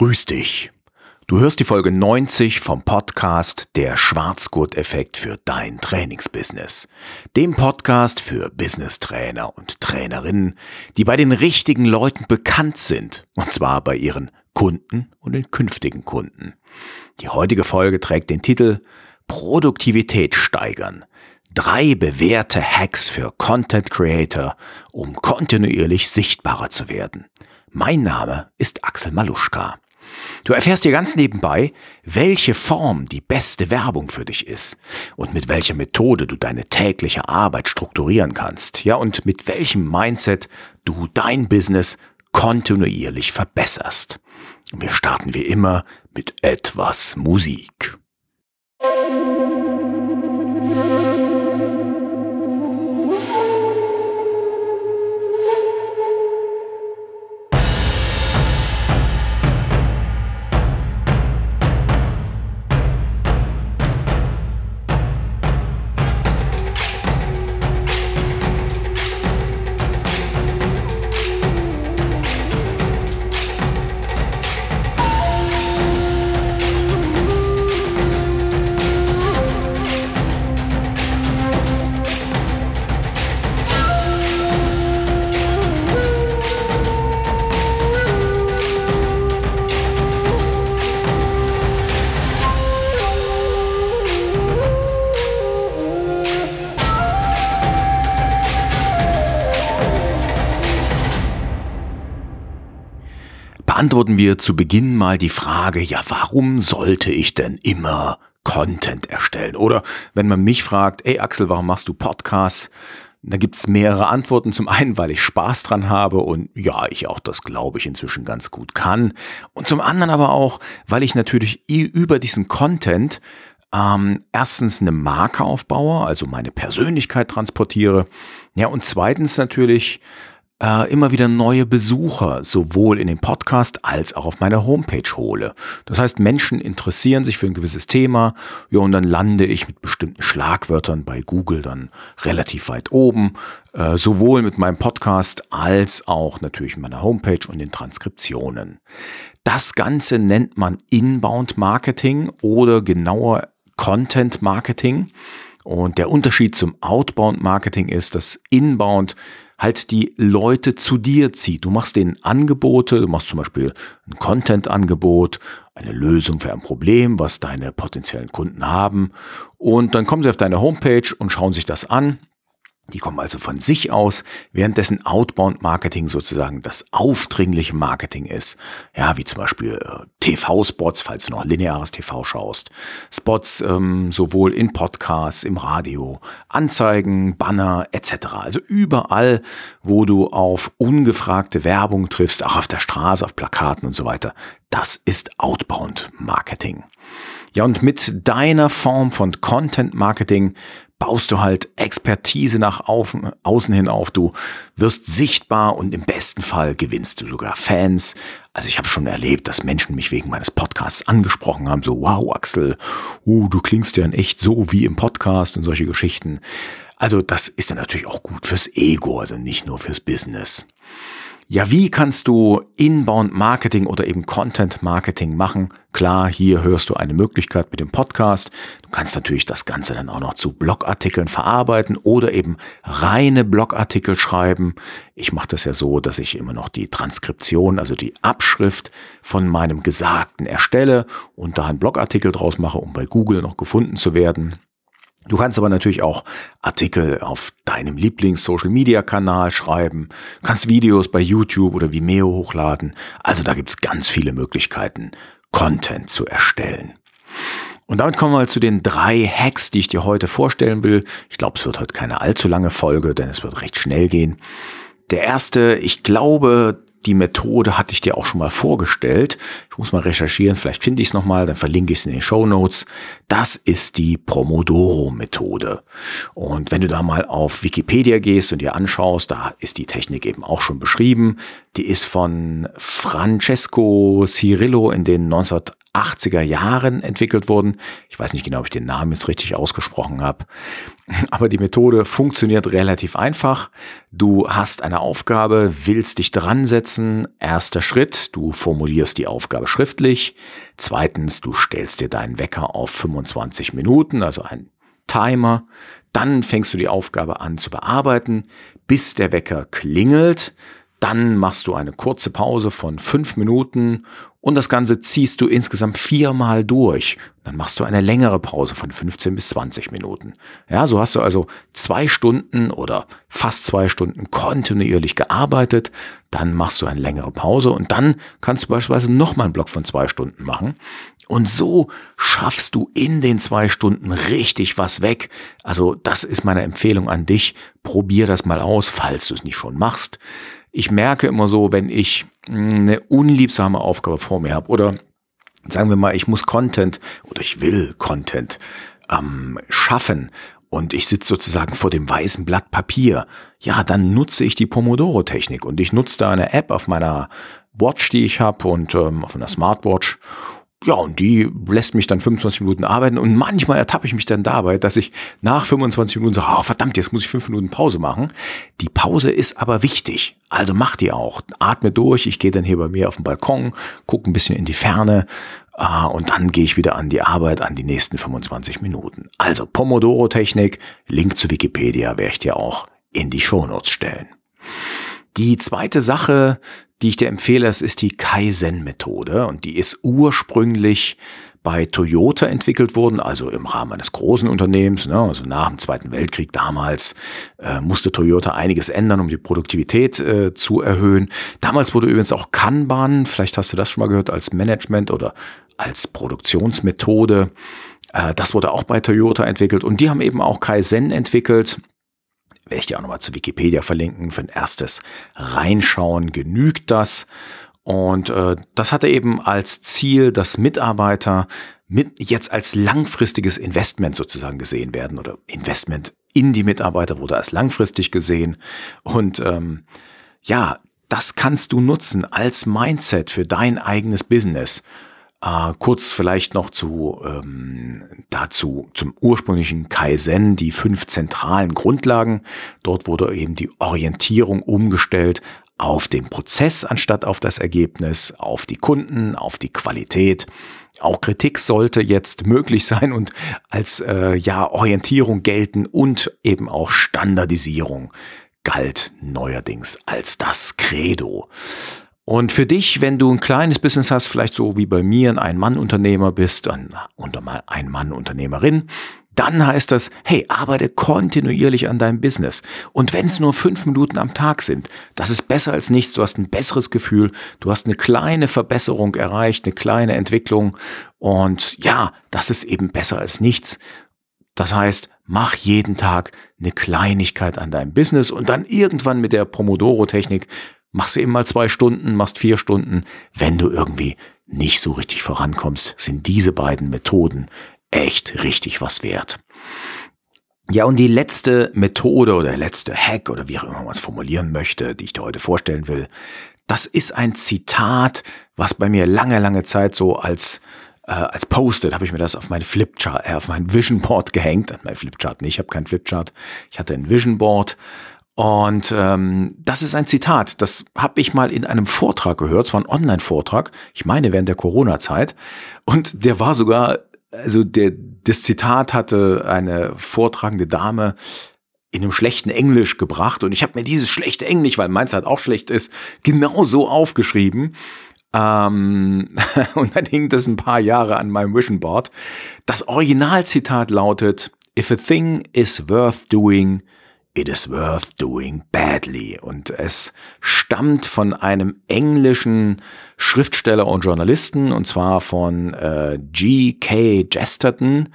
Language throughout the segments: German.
Grüß dich. Du hörst die Folge 90 vom Podcast Der Schwarzgurt-Effekt für dein Trainingsbusiness. Dem Podcast für Business-Trainer und Trainerinnen, die bei den richtigen Leuten bekannt sind. Und zwar bei ihren Kunden und den künftigen Kunden. Die heutige Folge trägt den Titel Produktivität steigern. Drei bewährte Hacks für Content Creator, um kontinuierlich sichtbarer zu werden. Mein Name ist Axel Maluschka. Du erfährst dir ganz nebenbei, welche Form die beste Werbung für dich ist und mit welcher Methode du deine tägliche Arbeit strukturieren kannst, ja, und mit welchem Mindset du dein Business kontinuierlich verbesserst. Und wir starten wie immer mit etwas Musik. Beantworten wir zu Beginn mal die Frage, ja, warum sollte ich denn immer Content erstellen? Oder wenn man mich fragt, ey Axel, warum machst du Podcasts? Da gibt's mehrere Antworten. Zum einen, weil ich Spaß dran habe und ja, ich auch das, glaube ich, inzwischen ganz gut kann. Und zum anderen aber auch, weil ich natürlich über diesen Content ähm, erstens eine Marke aufbaue, also meine Persönlichkeit transportiere. Ja, und zweitens natürlich äh, immer wieder neue Besucher sowohl in den Podcast als auch auf meiner Homepage hole. Das heißt, Menschen interessieren sich für ein gewisses Thema, ja, und dann lande ich mit bestimmten Schlagwörtern bei Google dann relativ weit oben, äh, sowohl mit meinem Podcast als auch natürlich meiner Homepage und den Transkriptionen. Das Ganze nennt man Inbound Marketing oder genauer Content Marketing. Und der Unterschied zum Outbound Marketing ist, dass Inbound halt die Leute zu dir zieht. Du machst denen Angebote, du machst zum Beispiel ein Content-Angebot, eine Lösung für ein Problem, was deine potenziellen Kunden haben. Und dann kommen sie auf deine Homepage und schauen sich das an die kommen also von sich aus, währenddessen Outbound Marketing sozusagen das aufdringliche Marketing ist. Ja, wie zum Beispiel äh, TV-Spots, falls du noch lineares TV schaust. Spots ähm, sowohl in Podcasts, im Radio, Anzeigen, Banner etc. Also überall, wo du auf ungefragte Werbung triffst, auch auf der Straße, auf Plakaten und so weiter. Das ist Outbound Marketing. Ja, und mit deiner Form von Content Marketing baust du halt Expertise nach außen hin auf. Du wirst sichtbar und im besten Fall gewinnst du sogar Fans. Also ich habe schon erlebt, dass Menschen mich wegen meines Podcasts angesprochen haben. So, wow, Axel, uh, du klingst ja in echt so wie im Podcast und solche Geschichten. Also das ist dann natürlich auch gut fürs Ego, also nicht nur fürs Business. Ja, wie kannst du Inbound Marketing oder eben Content Marketing machen? Klar, hier hörst du eine Möglichkeit mit dem Podcast. Du kannst natürlich das Ganze dann auch noch zu Blogartikeln verarbeiten oder eben reine Blogartikel schreiben. Ich mache das ja so, dass ich immer noch die Transkription, also die Abschrift von meinem Gesagten erstelle und da einen Blogartikel draus mache, um bei Google noch gefunden zu werden. Du kannst aber natürlich auch Artikel auf deinem Lieblings-Social-Media-Kanal schreiben, kannst Videos bei YouTube oder Vimeo hochladen. Also da gibt's ganz viele Möglichkeiten, Content zu erstellen. Und damit kommen wir zu den drei Hacks, die ich dir heute vorstellen will. Ich glaube, es wird heute keine allzu lange Folge, denn es wird recht schnell gehen. Der erste, ich glaube, die Methode hatte ich dir auch schon mal vorgestellt. Ich muss mal recherchieren, vielleicht finde ich es nochmal, dann verlinke ich es in den Show Notes. Das ist die Pomodoro-Methode. Und wenn du da mal auf Wikipedia gehst und dir anschaust, da ist die Technik eben auch schon beschrieben. Die ist von Francesco Cirillo in den 19 80er Jahren entwickelt wurden. Ich weiß nicht genau, ob ich den Namen jetzt richtig ausgesprochen habe. Aber die Methode funktioniert relativ einfach. Du hast eine Aufgabe, willst dich dran setzen. Erster Schritt, du formulierst die Aufgabe schriftlich. Zweitens, du stellst dir deinen Wecker auf 25 Minuten, also ein Timer. Dann fängst du die Aufgabe an zu bearbeiten, bis der Wecker klingelt. Dann machst du eine kurze Pause von fünf Minuten und das Ganze ziehst du insgesamt viermal durch. Dann machst du eine längere Pause von 15 bis 20 Minuten. Ja, so hast du also zwei Stunden oder fast zwei Stunden kontinuierlich gearbeitet. Dann machst du eine längere Pause und dann kannst du beispielsweise nochmal einen Block von zwei Stunden machen. Und so schaffst du in den zwei Stunden richtig was weg. Also das ist meine Empfehlung an dich. Probier das mal aus, falls du es nicht schon machst. Ich merke immer so, wenn ich hm, eine unliebsame Aufgabe vor mir habe oder sagen wir mal, ich muss Content oder ich will Content ähm, schaffen und ich sitze sozusagen vor dem weißen Blatt Papier, ja, dann nutze ich die Pomodoro-Technik und ich nutze da eine App auf meiner Watch, die ich habe und ähm, auf einer Smartwatch ja, und die lässt mich dann 25 Minuten arbeiten und manchmal ertappe ich mich dann dabei, dass ich nach 25 Minuten sage, oh, verdammt, jetzt muss ich fünf Minuten Pause machen. Die Pause ist aber wichtig, also mach die auch. Atme durch, ich gehe dann hier bei mir auf den Balkon, gucke ein bisschen in die Ferne äh, und dann gehe ich wieder an die Arbeit an die nächsten 25 Minuten. Also Pomodoro-Technik, Link zu Wikipedia werde ich dir auch in die Shownotes stellen. Die zweite Sache, die ich dir empfehle, das ist die Kaizen-Methode und die ist ursprünglich bei Toyota entwickelt worden, also im Rahmen eines großen Unternehmens, ne, also nach dem Zweiten Weltkrieg damals äh, musste Toyota einiges ändern, um die Produktivität äh, zu erhöhen. Damals wurde übrigens auch Kanban, vielleicht hast du das schon mal gehört, als Management oder als Produktionsmethode. Äh, das wurde auch bei Toyota entwickelt und die haben eben auch Kaizen entwickelt werde ich dir auch nochmal zu Wikipedia verlinken. Für ein erstes Reinschauen genügt das. Und äh, das hatte eben als Ziel, dass Mitarbeiter mit jetzt als langfristiges Investment sozusagen gesehen werden oder Investment in die Mitarbeiter wurde als langfristig gesehen. Und ähm, ja, das kannst du nutzen als Mindset für dein eigenes Business. Äh, kurz vielleicht noch zu ähm, dazu zum ursprünglichen Kaizen, die fünf zentralen Grundlagen. Dort wurde eben die Orientierung umgestellt auf den Prozess anstatt auf das Ergebnis, auf die Kunden, auf die Qualität. Auch Kritik sollte jetzt möglich sein und als äh, ja Orientierung gelten und eben auch Standardisierung galt neuerdings als das Credo. Und für dich, wenn du ein kleines Business hast, vielleicht so wie bei mir ein Ein-Mann-Unternehmer bist, ein Ein-Mann-Unternehmerin, dann heißt das, hey, arbeite kontinuierlich an deinem Business. Und wenn es nur fünf Minuten am Tag sind, das ist besser als nichts. Du hast ein besseres Gefühl, du hast eine kleine Verbesserung erreicht, eine kleine Entwicklung. Und ja, das ist eben besser als nichts. Das heißt, mach jeden Tag eine Kleinigkeit an deinem Business und dann irgendwann mit der Pomodoro-Technik machst du eben mal zwei Stunden, machst vier Stunden. Wenn du irgendwie nicht so richtig vorankommst, sind diese beiden Methoden echt richtig was wert. Ja, und die letzte Methode oder der letzte Hack oder wie auch immer man es formulieren möchte, die ich dir heute vorstellen will, das ist ein Zitat, was bei mir lange, lange Zeit so als äh, als Post-it habe ich mir das auf mein Flipchart, äh, auf mein Vision Board gehängt. Mein Flipchart nicht, ich habe kein Flipchart. Ich hatte ein Vision Board und ähm, das ist ein Zitat, das habe ich mal in einem Vortrag gehört, es war ein Online-Vortrag, ich meine während der Corona-Zeit. Und der war sogar, also der, das Zitat hatte eine vortragende Dame in einem schlechten Englisch gebracht. Und ich habe mir dieses schlechte Englisch, weil meins halt auch schlecht ist, genau so aufgeschrieben. Ähm, und dann hing das ein paar Jahre an meinem Vision Board. Das Originalzitat lautet, If a thing is worth doing, It is worth doing badly. Und es stammt von einem englischen Schriftsteller und Journalisten, und zwar von äh, G.K. Jesterton.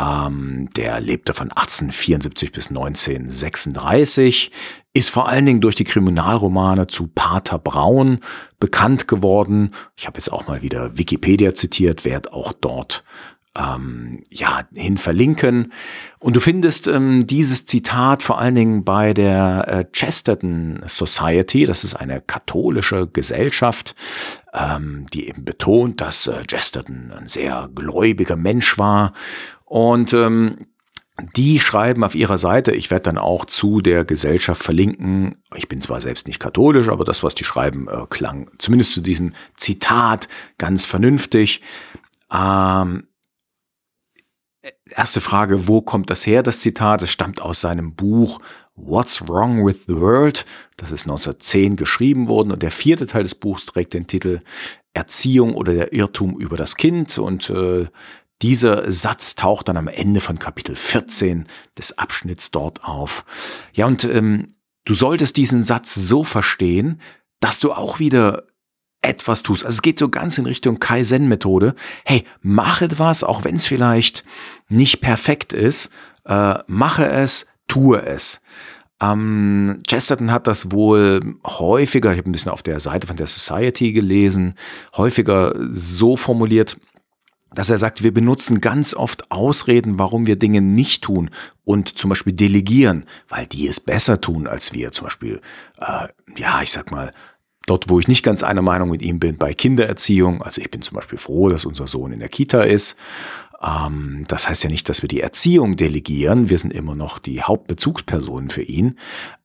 Ähm, der lebte von 1874 bis 1936, ist vor allen Dingen durch die Kriminalromane zu Pater Braun bekannt geworden. Ich habe jetzt auch mal wieder Wikipedia zitiert, werde auch dort ähm, ja, hin verlinken. Und du findest ähm, dieses Zitat vor allen Dingen bei der äh, Chesterton Society. Das ist eine katholische Gesellschaft, ähm, die eben betont, dass äh, Chesterton ein sehr gläubiger Mensch war. Und ähm, die schreiben auf ihrer Seite, ich werde dann auch zu der Gesellschaft verlinken. Ich bin zwar selbst nicht katholisch, aber das, was die schreiben, äh, klang zumindest zu diesem Zitat ganz vernünftig. Ähm, erste Frage, wo kommt das her, das Zitat? Es stammt aus seinem Buch What's Wrong with the World? Das ist 1910 geschrieben worden und der vierte Teil des Buchs trägt den Titel Erziehung oder der Irrtum über das Kind und äh, dieser Satz taucht dann am Ende von Kapitel 14 des Abschnitts dort auf. Ja, und ähm, du solltest diesen Satz so verstehen, dass du auch wieder etwas tust. Also es geht so ganz in Richtung Kaizen-Methode. Hey, mach etwas, auch wenn es vielleicht nicht perfekt ist. Äh, mache es, tue es. Ähm, Chesterton hat das wohl häufiger, ich habe ein bisschen auf der Seite von der Society gelesen, häufiger so formuliert, dass er sagt, wir benutzen ganz oft Ausreden, warum wir Dinge nicht tun und zum Beispiel delegieren, weil die es besser tun als wir. Zum Beispiel, äh, ja, ich sag mal, dort, wo ich nicht ganz einer Meinung mit ihm bin, bei Kindererziehung. Also ich bin zum Beispiel froh, dass unser Sohn in der Kita ist. Ähm, das heißt ja nicht, dass wir die Erziehung delegieren. Wir sind immer noch die Hauptbezugspersonen für ihn.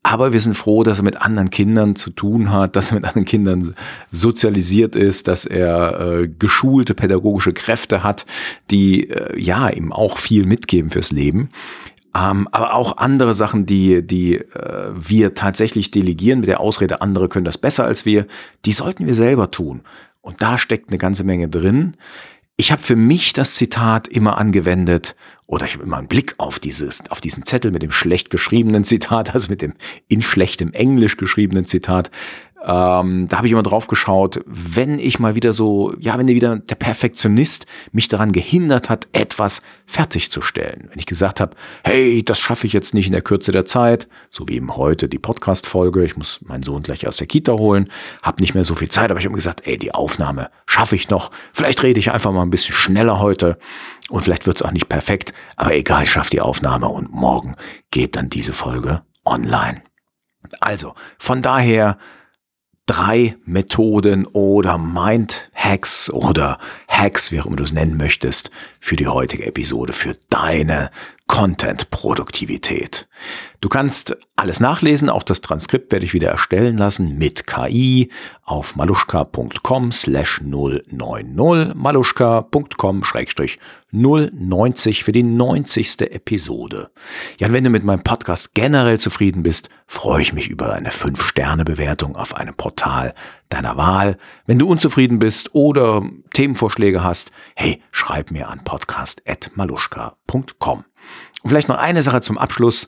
Aber wir sind froh, dass er mit anderen Kindern zu tun hat, dass er mit anderen Kindern sozialisiert ist, dass er äh, geschulte pädagogische Kräfte hat, die äh, ja ihm auch viel mitgeben fürs Leben. Ähm, aber auch andere Sachen, die, die äh, wir tatsächlich delegieren mit der Ausrede, andere können das besser als wir, die sollten wir selber tun. Und da steckt eine ganze Menge drin. Ich habe für mich das Zitat immer angewendet oder ich habe immer einen Blick auf dieses, auf diesen Zettel mit dem schlecht geschriebenen Zitat, also mit dem in schlechtem Englisch geschriebenen Zitat. Ähm, da habe ich immer drauf geschaut, wenn ich mal wieder so, ja, wenn wieder der Perfektionist mich daran gehindert hat, etwas fertigzustellen. Wenn ich gesagt habe, hey, das schaffe ich jetzt nicht in der Kürze der Zeit, so wie eben heute die Podcast-Folge, ich muss meinen Sohn gleich aus der Kita holen, habe nicht mehr so viel Zeit, aber ich habe gesagt, ey, die Aufnahme schaffe ich noch. Vielleicht rede ich einfach mal ein bisschen schneller heute und vielleicht wird es auch nicht perfekt, aber egal, ich schaffe die Aufnahme und morgen geht dann diese Folge online. Also, von daher drei Methoden oder Mind-Hacks oder Hacks, wie auch immer du es nennen möchtest, für die heutige Episode, für deine Content-Produktivität. Du kannst alles nachlesen, auch das Transkript werde ich wieder erstellen lassen mit KI auf maluschka.com slash 090, maluschka.com schrägstrich 090 für die 90. Episode. Ja, und wenn du mit meinem Podcast generell zufrieden bist, freue ich mich über eine 5-Sterne-Bewertung auf einem Portal deiner Wahl. Wenn du unzufrieden bist oder Themenvorschläge hast, hey, schreib mir an podcast.maluschka.com. Und vielleicht noch eine Sache zum Abschluss.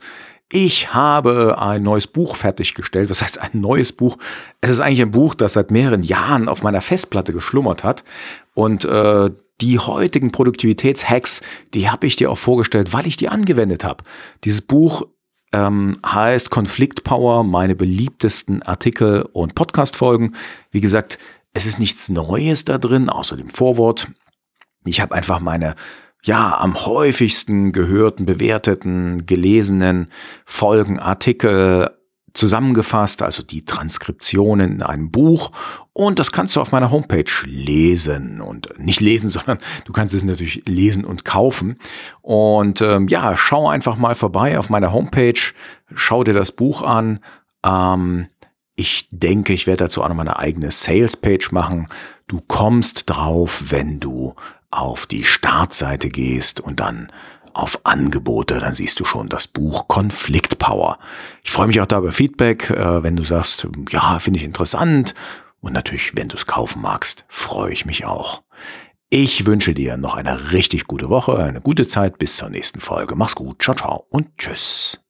Ich habe ein neues Buch fertiggestellt. Was heißt ein neues Buch? Es ist eigentlich ein Buch, das seit mehreren Jahren auf meiner Festplatte geschlummert hat. Und äh, die heutigen Produktivitätshacks, die habe ich dir auch vorgestellt, weil ich die angewendet habe. Dieses Buch ähm, heißt Konfliktpower, meine beliebtesten Artikel und Podcast-Folgen. Wie gesagt, es ist nichts Neues da drin, außer dem Vorwort. Ich habe einfach meine ja, am häufigsten gehörten, bewerteten, gelesenen Folgen, Artikel zusammengefasst, also die Transkriptionen in einem Buch. Und das kannst du auf meiner Homepage lesen und nicht lesen, sondern du kannst es natürlich lesen und kaufen. Und ähm, ja, schau einfach mal vorbei auf meiner Homepage, schau dir das Buch an. Ähm, ich denke, ich werde dazu auch noch mal eine eigene Sales-Page machen. Du kommst drauf, wenn du auf die Startseite gehst und dann auf Angebote, dann siehst du schon das Buch Konfliktpower. Ich freue mich auch da über Feedback, äh, wenn du sagst, ja, finde ich interessant. Und natürlich, wenn du es kaufen magst, freue ich mich auch. Ich wünsche dir noch eine richtig gute Woche, eine gute Zeit bis zur nächsten Folge. Mach's gut, ciao, ciao und tschüss.